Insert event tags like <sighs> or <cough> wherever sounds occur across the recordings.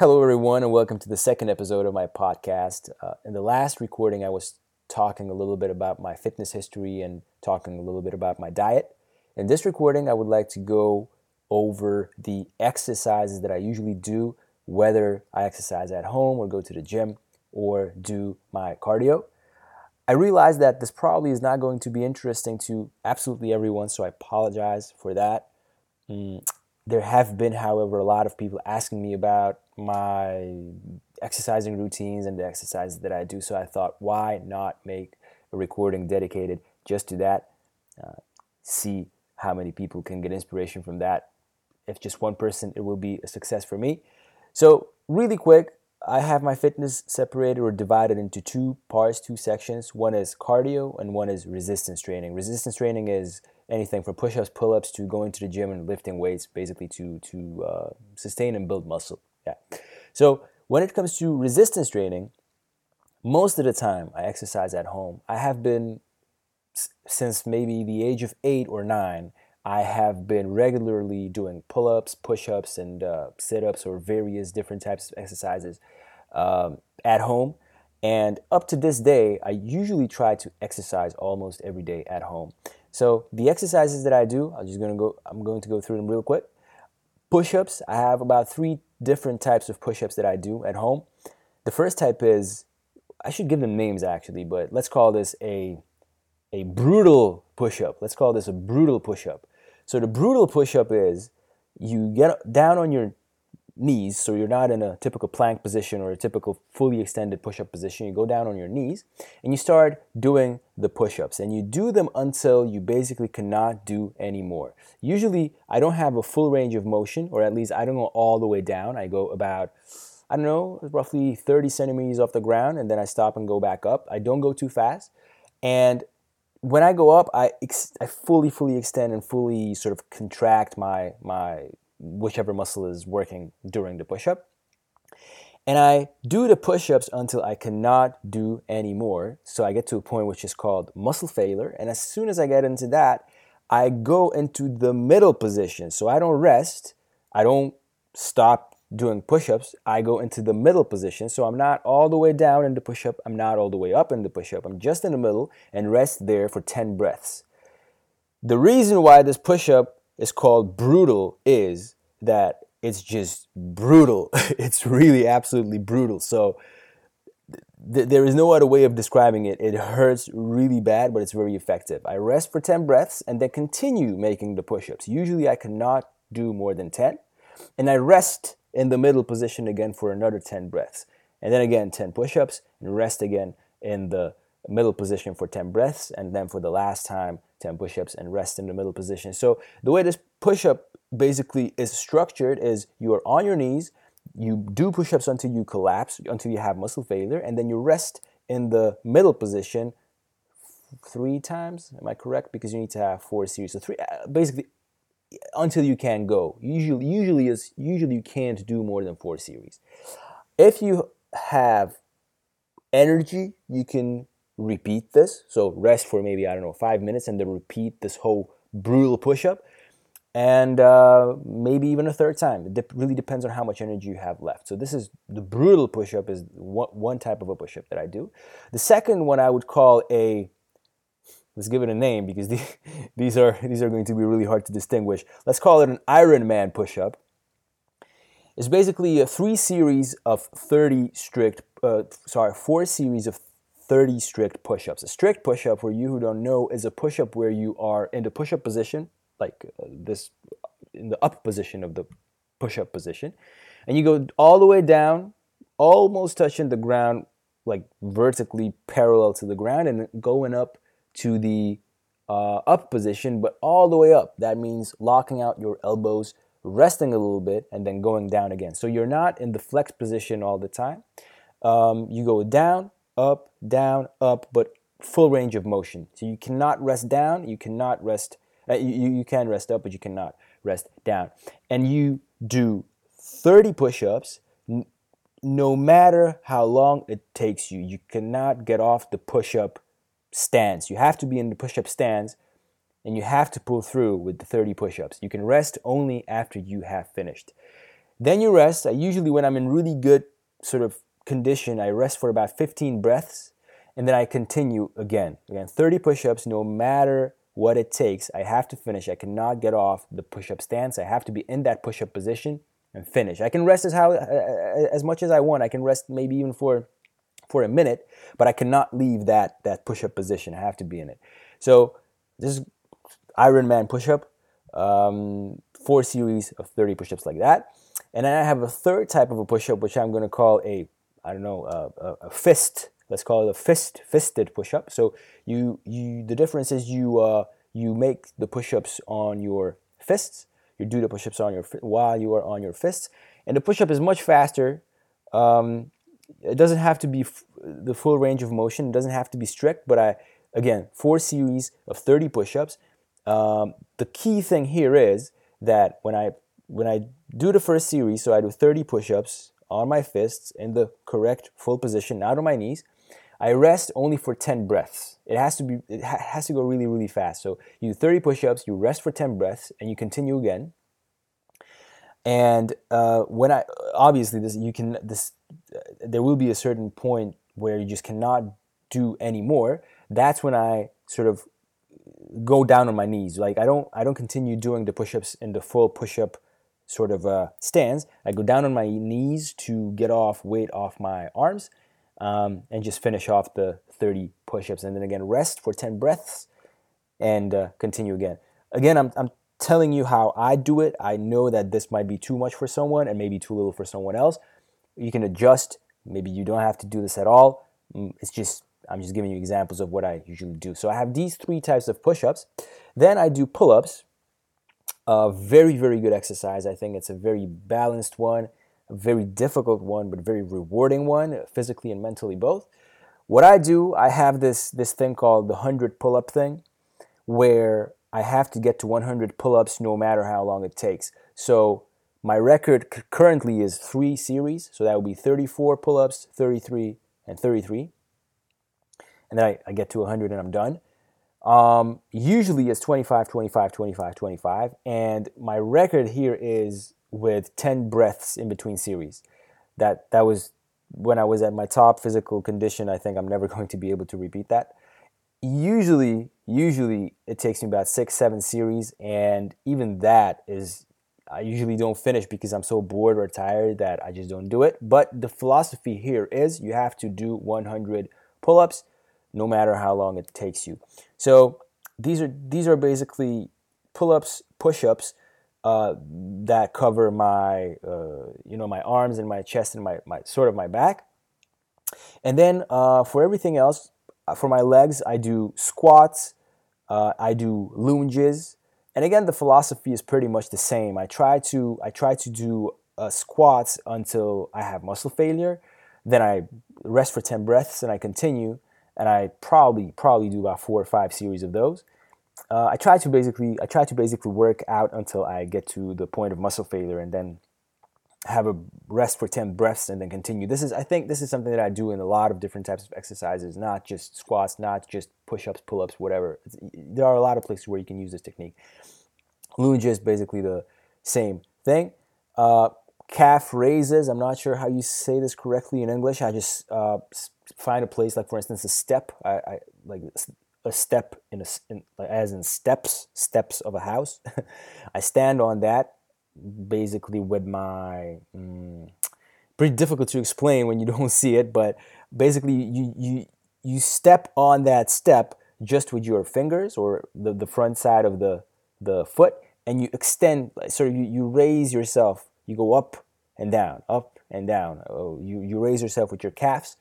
Hello, everyone, and welcome to the second episode of my podcast. Uh, in the last recording, I was talking a little bit about my fitness history and talking a little bit about my diet. In this recording, I would like to go over the exercises that I usually do, whether I exercise at home or go to the gym or do my cardio. I realize that this probably is not going to be interesting to absolutely everyone, so I apologize for that. Mm, there have been, however, a lot of people asking me about my exercising routines and the exercises that I do. So I thought, why not make a recording dedicated just to that? Uh, see how many people can get inspiration from that. If just one person, it will be a success for me. So, really quick, I have my fitness separated or divided into two parts, two sections. One is cardio and one is resistance training. Resistance training is anything from push-ups, pull-ups to going to the gym and lifting weights, basically to to uh, sustain and build muscle. Yeah. So when it comes to resistance training, most of the time I exercise at home. I have been since maybe the age of eight or nine. I have been regularly doing pull-ups, push-ups, and uh, sit-ups or various different types of exercises um, at home. And up to this day, I usually try to exercise almost every day at home. So the exercises that I do, I'm just gonna go. I'm going to go through them real quick. Push-ups. I have about three different types of push-ups that I do at home. The first type is I should give them names actually, but let's call this a a brutal push-up. Let's call this a brutal push-up. So the brutal push-up is you get down on your knees, so you're not in a typical plank position or a typical fully extended push up position. You go down on your knees and you start doing the push ups, and you do them until you basically cannot do anymore. Usually, I don't have a full range of motion, or at least I don't go all the way down. I go about I don't know, roughly 30 centimeters off the ground, and then I stop and go back up. I don't go too fast. And when I go up, I, ex- I fully, fully extend and fully sort of contract my, my whichever muscle is working during the push up. And I do the push ups until I cannot do anymore. So I get to a point which is called muscle failure. And as soon as I get into that, I go into the middle position. So I don't rest, I don't stop doing push ups. I go into the middle position. So I'm not all the way down in the push up, I'm not all the way up in the push up. I'm just in the middle and rest there for 10 breaths. The reason why this push up is called brutal is that it's just brutal. <laughs> it's really absolutely brutal. So th- there is no other way of describing it. It hurts really bad, but it's very effective. I rest for 10 breaths and then continue making the push ups. Usually I cannot do more than 10. And I rest in the middle position again for another 10 breaths. And then again, 10 push ups and rest again in the middle position for 10 breaths. And then for the last time, 10 push ups and rest in the middle position. So the way this push up basically is structured is you are on your knees, you do push-ups until you collapse, until you have muscle failure, and then you rest in the middle position three times. Am I correct? Because you need to have four series. So three, uh, basically, until you can go. Usually, usually is usually you can't do more than four series. If you have energy, you can repeat this. So rest for maybe I don't know five minutes, and then repeat this whole brutal push-up and uh, maybe even a third time. It really depends on how much energy you have left. So this is the brutal push-up is one, one type of a push-up that I do. The second one I would call a let's give it a name because the, <laughs> these are these are going to be really hard to distinguish. Let's call it an Ironman push-up. It's basically a three series of 30 strict, uh, sorry, four series of 30 strict push-ups. A strict push-up, for you who don't know, is a push-up where you are in the push-up position like uh, this in the up position of the push up position. And you go all the way down, almost touching the ground, like vertically parallel to the ground, and going up to the uh, up position, but all the way up. That means locking out your elbows, resting a little bit, and then going down again. So you're not in the flex position all the time. Um, you go down, up, down, up, but full range of motion. So you cannot rest down, you cannot rest uh, you, you can rest up, but you cannot rest down. And you do 30 push ups n- no matter how long it takes you. You cannot get off the push up stance. You have to be in the push up stance and you have to pull through with the 30 push ups. You can rest only after you have finished. Then you rest. I usually, when I'm in really good sort of condition, I rest for about 15 breaths and then I continue again. Again, 30 push ups, no matter what it takes. I have to finish. I cannot get off the push up stance. I have to be in that push up position and finish. I can rest as how as much as I want. I can rest maybe even for for a minute, but I cannot leave that that push up position. I have to be in it. So this is Ironman push up, um, four series of 30 push ups like that. And then I have a third type of a push up, which I'm going to call a I don't know a, a fist let's call it a fist fisted push-up. So you you the difference is you uh, you make the push-ups on your fists. You do the push-ups on your while you are on your fists, and the push-up is much faster. Um, it doesn't have to be the full range of motion. It doesn't have to be strict, but I again four series of 30 push-ups. Um, the key thing here is that when I when I do the first series, so I do 30 push-ups on my fists in the correct full position, not on my knees. I rest only for 10 breaths. It has to be it ha- has to go really really fast. So you do 30 push-ups, you rest for 10 breaths and you continue again. And uh, when I obviously this you can this uh, there will be a certain point where you just cannot do any more. That's when I sort of go down on my knees. Like I don't I don't continue doing the push-ups in the full push-up sort of uh, stance. I go down on my knees to get off weight off my arms um, and just finish off the 30 push-ups and then again rest for 10 breaths and uh, continue again. Again I'm, I'm telling you how i do it. I know that this might be too much for someone and maybe too little for someone else. You can adjust. Maybe you don't have to do this at all. Mm, it's just i'm just giving you examples of what i usually do. So i have these three types of push-ups. Then i do pull-ups a very very good exercise i think it's a very balanced one a very difficult one, but very rewarding one, physically and mentally both. What I do, I have this this thing called the 100 pull-up thing where I have to get to 100 pull-ups no matter how long it takes. So my record c- currently is 3 series, so that would be 34 pull-ups, 33 and 33. And then I, I get to 100 and I'm done. Um, usually it's 25, 25, 25, 25. And my record here is with 10 breaths in between series. That that was when I was at my top physical condition. I think I'm never <laughs> going to be able to repeat that. Usually, usually it takes me about six, seven series, and even that is I usually don't finish because I'm so bored or tired that I just don't do it. But the philosophy here is you have to do 100 pull-ups no matter how long it takes you. So these are these are basically pull-ups, push-ups uh, that cover my uh, you know my arms and my chest and my, my sort of my back. And then uh, for everything else uh, for my legs i do squats uh, i do lunges. And again the philosophy is pretty much the same. I try to i try to do uh, squats until i have muscle failure. Then i rest for 10 breaths and i continue and i probably probably do about four or five series of those uh, I try to basically I try to basically work out until I get to the point of muscle failure and then have a rest for 10 breaths and then continue. This is I think this is something that I do in a lot of different types of exercises, not just squats, not just push-ups, pull-ups, whatever. It's, there are a lot of places where you can use this technique. Lunge is basically the same thing. Uh, calf raises. I'm not sure how you say this correctly in English. I just uh, find a place like, for instance, a step. I, I like a step in a in, as in steps steps of a house <laughs> i stand on that basically with my mm, pretty difficult to explain when you <laughs> don't see it but basically you you you step on that step just with your fingers or the, the front side of the the foot and you extend so you, you raise yourself you go up and down up and down oh, you, you raise yourself with your calves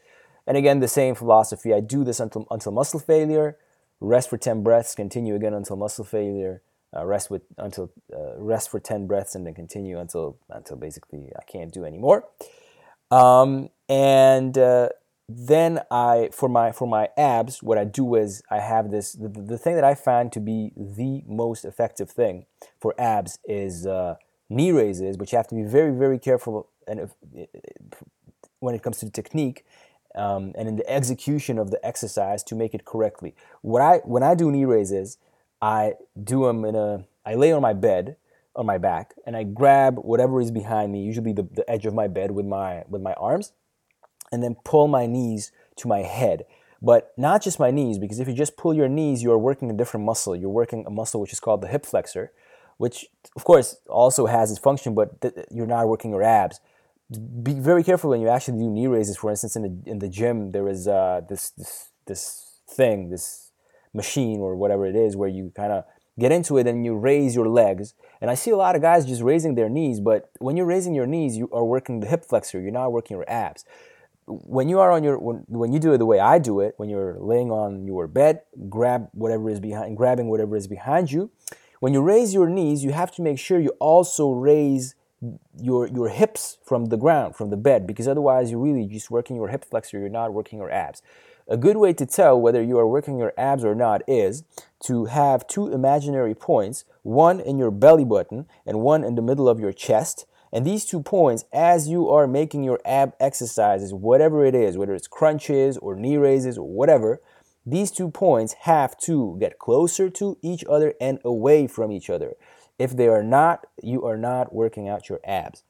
and again the same philosophy i do this until until muscle failure rest for 10 breaths, continue again until muscle failure, uh, rest with until uh, rest for 10 breaths and then continue until until basically I can't do anymore. Um, and uh, then I for my for my abs, what I do is I have this the, the thing that I find to be the most effective thing for abs is uh, knee raises, but you have to be very very careful and if, when it comes to the technique um, and in the execution of the exercise to make it correctly. What I when I do knee raises, I do them in a I lay on my bed on my back and I grab whatever is behind me, usually the, the edge of my bed with my with my arms, and then pull my knees to my head. But not just my knees, because if you just pull your knees, you're working a different muscle. You're working a muscle which is called the hip flexor, which of course also has its function, but th- you're not working your abs. Be very careful when you actually do knee raises. For instance, in the in the gym, there is uh, this this this thing, this machine or whatever it is, where you kind of get into it and you raise your legs. And I see a lot of guys just raising their knees, but when you're raising your knees, you are working the hip flexor. You're not working your abs. When you are on your when, when you do it the way I do it, when you're laying on your bed, grab whatever is behind, grabbing whatever is behind you. When you raise your knees, you have to make sure you also raise your your hips from the ground, from the bed, because otherwise you're really just working your hip flexor. You're not working your abs. A good way to tell whether you are working your abs or not is to have two imaginary points, one in your belly button and one in the middle of your chest. And these two points, as you are making your ab exercises, whatever it is, whether it's crunches or knee raises or whatever, these two points have to get closer to each other and away from each other. If they are not, you are not working out your abs.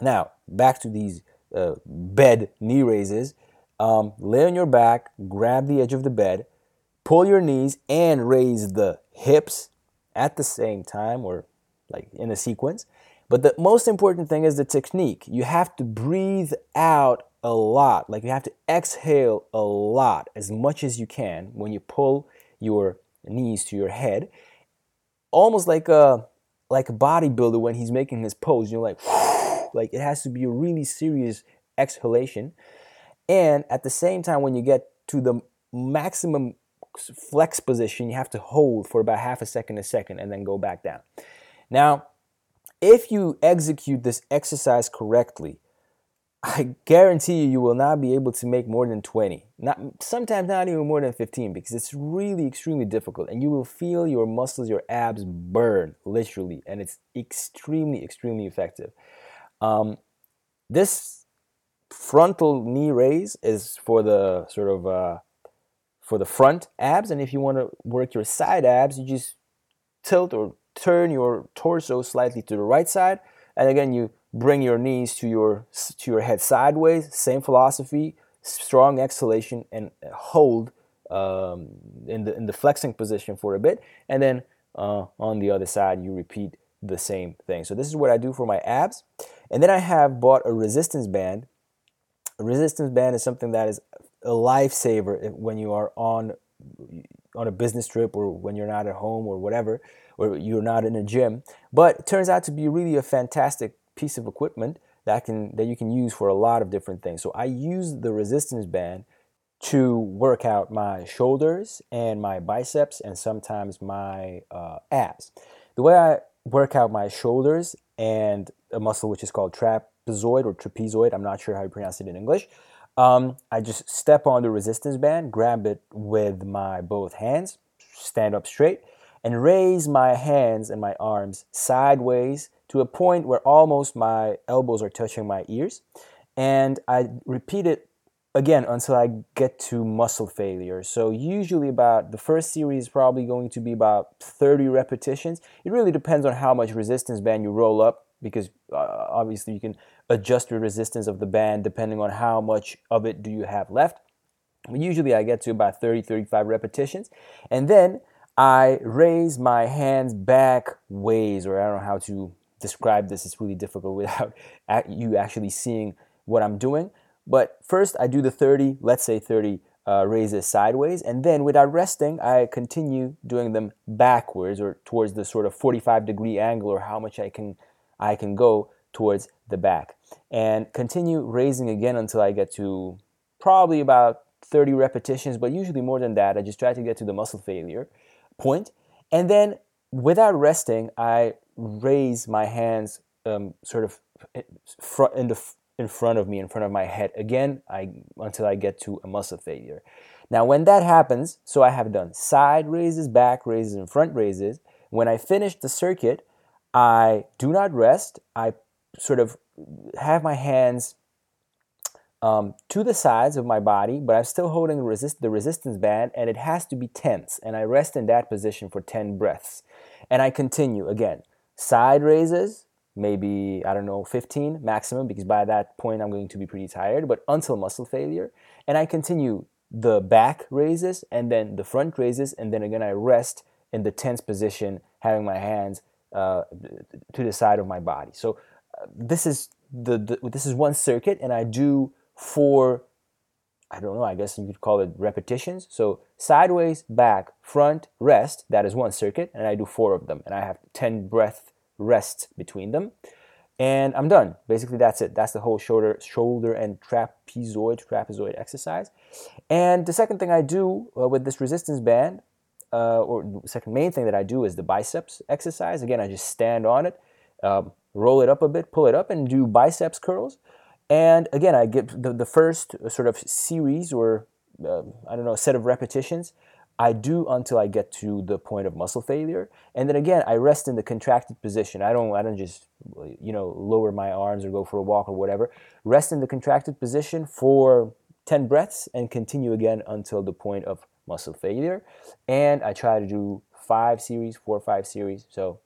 Now, back to these uh, bed knee raises. Um, lay on your back, grab the edge of the bed, pull your knees, and raise the hips at the same time or like in a sequence. But the most important thing is the technique. You have to breathe out a lot. Like you have to exhale a lot, as much as you can when you pull your knees to your head. Almost like a like a bodybuilder when he's making his pose. You're like, <sighs> like it has to be a really serious exhalation. And at the same time, when you get to the maximum flex position, you have to hold for about half a second, a second, and then go back down. Now, if you execute this exercise correctly, I guarantee you, you will not be able to make more than 20. Not sometimes not even more than 15 because it's really extremely difficult and you will feel your muscles, your abs burn literally, and it's extremely, extremely effective. Um, this frontal knee raise is for the sort of uh, for the front abs, and if you want to work your side abs, you just tilt or turn your torso slightly to the right side, and again you bring your knees to your to your head sideways. Same philosophy, strong exhalation, and hold um, in the in the flexing position for a bit, and then uh, on the other side you repeat the same thing. So this is what I do for my abs, and then I have bought a resistance band a resistance band is something that is a lifesaver when you are on on a business trip or when you're not at home or whatever, or you're not in a gym. But turns out to be really a fantastic piece of equipment that can that you can use for a lot of different things. So I use the resistance band to work out my shoulders and my biceps and sometimes my uh, abs. The way I work out my shoulders and a muscle which is called trap trapezoid or trapezoid. I'm not sure how you pronounce it in English. Um, I just step on the resistance band, grab it with my both hands, stand up straight, and raise my hands and my arms sideways to a point where almost my elbows are touching my ears. And I repeat it again until I get to muscle failure. So usually about the first series is probably going to be about 30 repetitions. It really depends on how much resistance band you roll up because uh, obviously you can adjust your resistance of the band depending on how much of it do you have left. Usually I get to about 30, 35 repetitions. And then I raise my hands back ways, or I don't know how to describe this. It's really difficult <laughs> without you actually seeing what I'm doing. But first I do the 30, let's say 30 uh, raises sideways. And then without resting, I continue doing them backwards or towards the sort of 45 degree angle or how much I can I can go towards the back and continue raising again until I get to probably about 30 repetitions, but usually more than that. I just try to get to the muscle failure point. And then without resting, I raise my hands um, sort of in the in front of me, in front of my head again, I until I get to a muscle failure. Now, when that happens, so I have done side raises, back raises, and front raises. When I finish the circuit, I do not rest. I sort of have my hands um, to the sides of my body, but I'm still holding the, resist- the resistance band, and it has to be tense. And I rest in that position for 10 breaths. And I continue again side raises, maybe, I don't know, 15 maximum, because by that point I'm going to be pretty tired, but until muscle failure. And I continue the back raises and then the front raises, and then again I rest in the tense position, having my hands uh, to the side of my body. So uh, this is the, the this is one circuit, and I do four. I don't know. I guess you could call it repetitions. So sideways, back, front, rest. That is one circuit, and I do four of them, and I have ten breath rests between them, and I'm done. Basically, that's it. That's the whole shoulder, shoulder and trapezoid, trapezoid exercise. And the second thing I do uh, with this resistance band uh, or the second main thing that I do is the biceps exercise. Again, I just stand on it, um, roll it up a bit, pull it up, and do biceps curls. And again, I get the, the first sort of series or uh, I don't know, set of repetitions. I do until I get to the point of muscle failure, and then again I rest in the contracted position. I don't I don't just you know lower my arms or go for a walk or whatever. Rest in the contracted position for 10 breaths and continue again until the point of muscle failure. And I try to do five series, four or five series. So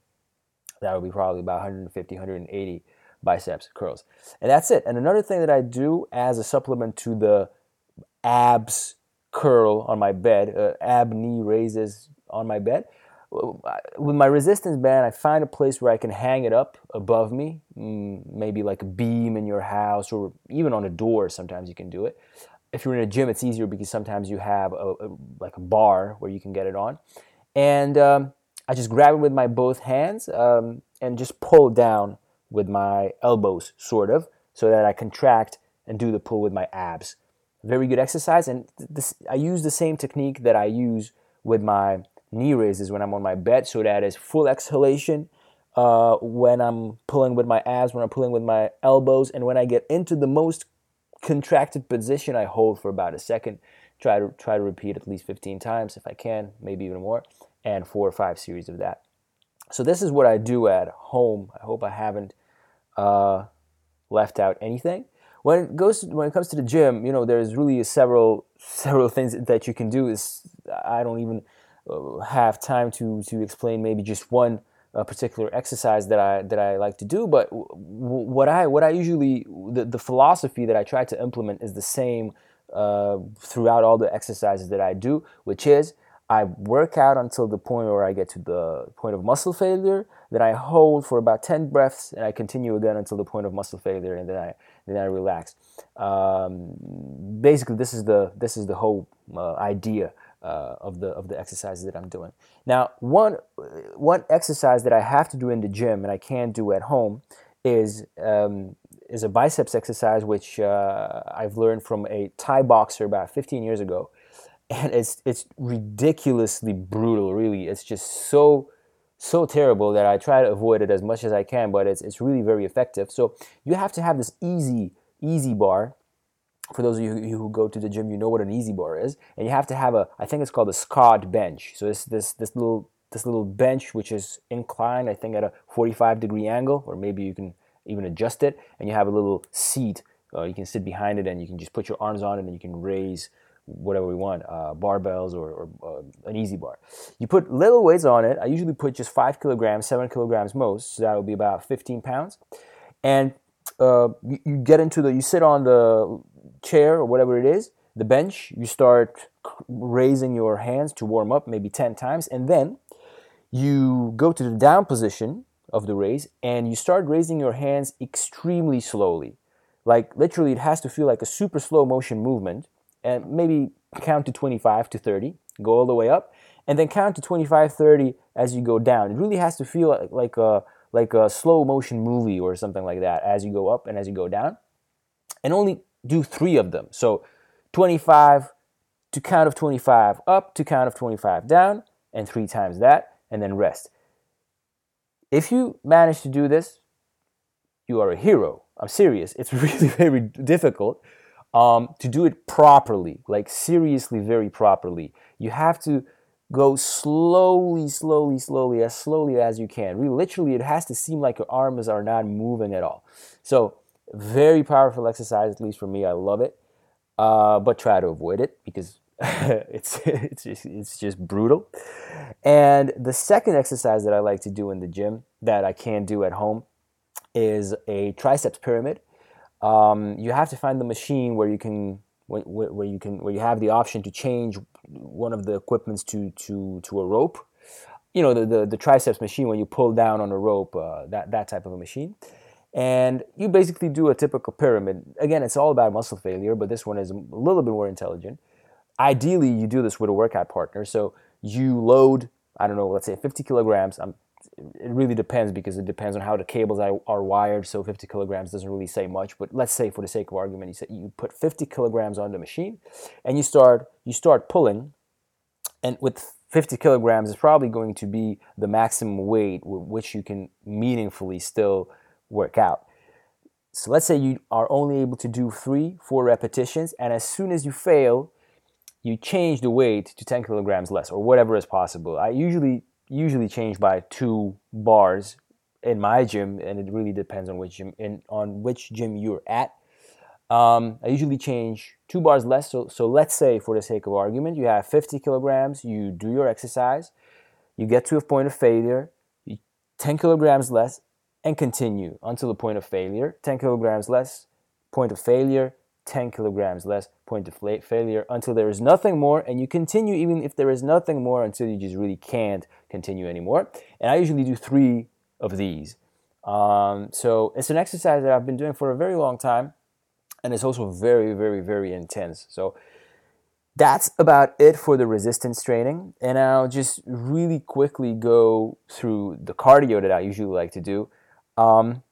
that would be probably about 150, 180 biceps curls. And that's it. And another thing that I do as a supplement to the abs curl on my bed, uh, ab knee raises on my bed, with my resistance band, I find a place where I can hang it up above me, mm, maybe like a beam in your house or even on a door. Sometimes you can do it if you're in a gym, it's easier because sometimes you have a, a like a bar where you can get it on, and um, I just grab it with my both hands um, and just pull down with my elbows, sort of, so that I contract and do the pull with my abs. Very good exercise, and this, I use the same technique that I use with my knee raises when I'm on my bed, so that is full exhalation. Uh, when I'm pulling with my abs, when I'm pulling with my elbows, and when I get into the most contracted position I hold for about a second. Try to try to repeat at least 15 times if I can, maybe even more, and four or five series of that. So this is what I do at home. I hope I haven't uh, left out anything. When it goes to, when it comes to the gym, you know, there's really several <laughs> several things that you can do. Is I don't even uh, have time to to explain maybe just one a particular exercise that I that I like to do. But w- what I what I usually the, the philosophy that I try to implement is the same uh, throughout all the exercises that I do, which is I work out until the point where I get to the point of muscle failure. Then I hold for about ten breaths, and I continue again until the point of muscle failure, and then I then I relax. Um, basically, this is the this is the whole uh, idea uh, of the of the exercises that I'm doing. Now, one one exercise that I have to do in the gym and I can't do at home is um, is a biceps exercise, which uh, I've learned from a Thai boxer about 15 years ago, and it's it's ridiculously brutal. Really, it's just so so terrible that I try to avoid it as much as I can, but it's it's really very effective. So you have to have this easy easy bar for those of you who go to the gym, you know what an easy bar is, and you have to have a, I think it's called a Scott bench. So it's this this little this little bench which is inclined, I think at a 45 degree angle, or maybe you can even adjust it, and you have a little seat. Uh, you can sit behind it, and you can just put your arms on it, and you can raise whatever we want, uh, barbells or, or uh, an easy bar. You put little weights on it. I usually put just five kilograms, seven kilograms most, so that would be about 15 pounds, and uh, you, you get into the, you sit on the chair or whatever it is, the bench, you start raising your hands to warm up maybe 10 times, and then you go to the down position of the raise and you start raising your hands extremely slowly. Like literally, it has to feel like a super slow motion movement, and maybe count to 25 to 30, go all the way up, and then count to 25, 30 as you go down. It really has to feel like a like a slow motion movie or something like that as you go up and as you go down. And only do three of them. So 25 to count of 25 up to count of 25 down, and three times that, and then rest. If you manage to do this, you are a hero. I'm serious. It's <laughs> really very difficult um, to do it properly, like seriously, very properly. You have to go slowly, slowly, slowly, as slowly as you can. Really, literally, it has to seem like your arms are not moving at all. So very powerful exercise, at least for me. I love it, uh, but try to avoid it because <laughs> it's it's just, it's just brutal. And the second exercise that I like to do in the gym, that I can do at home is a triceps pyramid. Um, you have to find the machine where you can where, where you can where you have the option to change one of the equipments to to to a rope. You know the the, the triceps machine when you pull down on a rope, uh, that that type of a machine. And you basically do a typical pyramid. Again, it's all about muscle failure, but this one is a little bit more intelligent. Ideally, you do this with a workout partner. So you load, I don't know, let's say 50 kilograms. I'm it really depends because it depends on how the cables are wired. So 50 kilograms doesn't really say much, but let's say for the sake of argument, you say you put 50 kilograms on the machine, and you start you start pulling, and with 50 kilograms is probably going to be the maximum weight with which you can meaningfully still work out. So let's say you are only able to do three, four repetitions, and as soon as you fail, you change the weight to 10 kilograms less or whatever is possible. I usually usually change by two bars in my gym, and it really depends on which gym in, on which gym you're at. Um, I usually change two bars less. So, so let's say, for the sake of argument, you have 50 kilograms. You do your exercise, you get to a point of failure, 10 kilograms less, and continue until the point of failure. 10 kilograms less, point of failure, 10 kilograms less, point of failure, until there is nothing more, and you continue even if there is nothing more until you just really can't continue anymore. And I usually do three of these. Um, so it's an exercise that I've been doing for a very long time, and it's also very, very, very intense. So that's about it for the resistance training. And I'll just really quickly go through the cardio that I usually like to do. Um,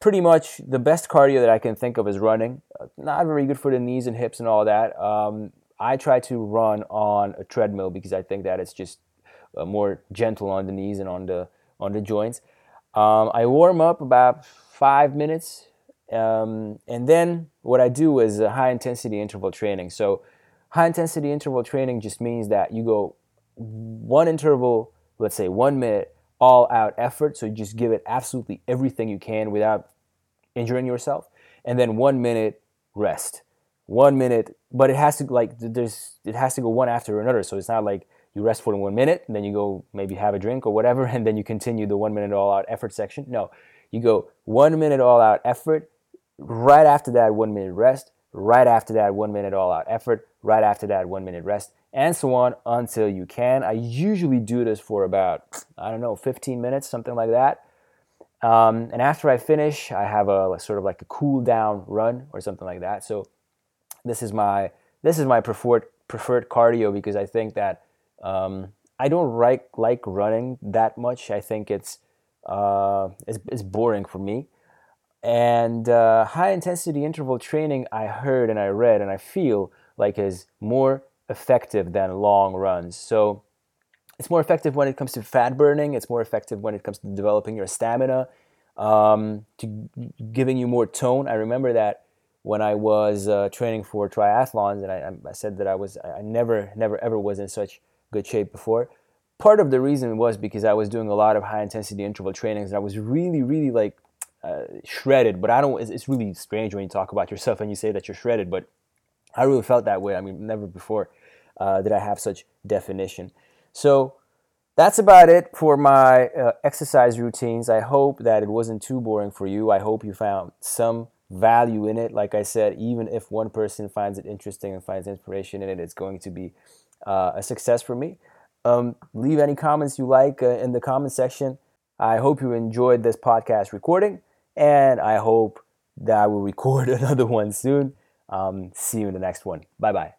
pretty much the best cardio that I can think of is running. Not very good for the knees and hips and all that. Um, I try to run on a treadmill because I think that it's just uh, more gentle on the knees and on the on the joints. Um, I warm up about five minutes, um, and then what I do is a high intensity interval training. So high intensity interval training just means that you go one interval, let's say one minute, all out effort. So you just give it absolutely everything you can without injuring yourself. And then one minute rest. One minute, but it has to like there's it has to go one after another. So it's not like you rest for one minute and then you go maybe have a drink or whatever, <laughs> and then you continue the one minute all out effort section. No, you go one minute all out effort, right after that one minute rest, right after that one minute all out effort, right after that one minute rest, and so on until you can. I usually do this for about, I don't know, 15 minutes, something like that. Um, and after I finish, I have a sort of like a cool down run or something like that. So this is my this is my preferred preferred cardio because I think that um, I don't like like running that much. I think it's uh, it's, it's boring for me. And uh, high intensity interval training, I heard and I read and I feel like is more effective than long runs. So it's more effective when it comes to fat burning. It's more effective when it comes to developing your stamina, um, to giving you more tone. I remember that when I was uh, training for triathlons, and I, I, said that I was I never never ever was in such good shape before. Part of the reason was because I was doing a lot of high intensity interval trainings, and I was really really like uh, shredded. But I don't. It's, it's really strange when you talk about yourself and you say that you're shredded, but I really felt that way. I mean, never before uh, did I have such definition. So that's about it for my uh, exercise routines. I hope that it wasn't too boring for you. I hope you found some value in it. Like I said, even if one person finds it interesting and finds inspiration in it, it's going to be uh, a success for me. Um, leave any comments you like uh, in the comment section. I hope you enjoyed this podcast recording, and I hope that I will record <laughs> another one soon. Um, see you in the next one. Bye bye.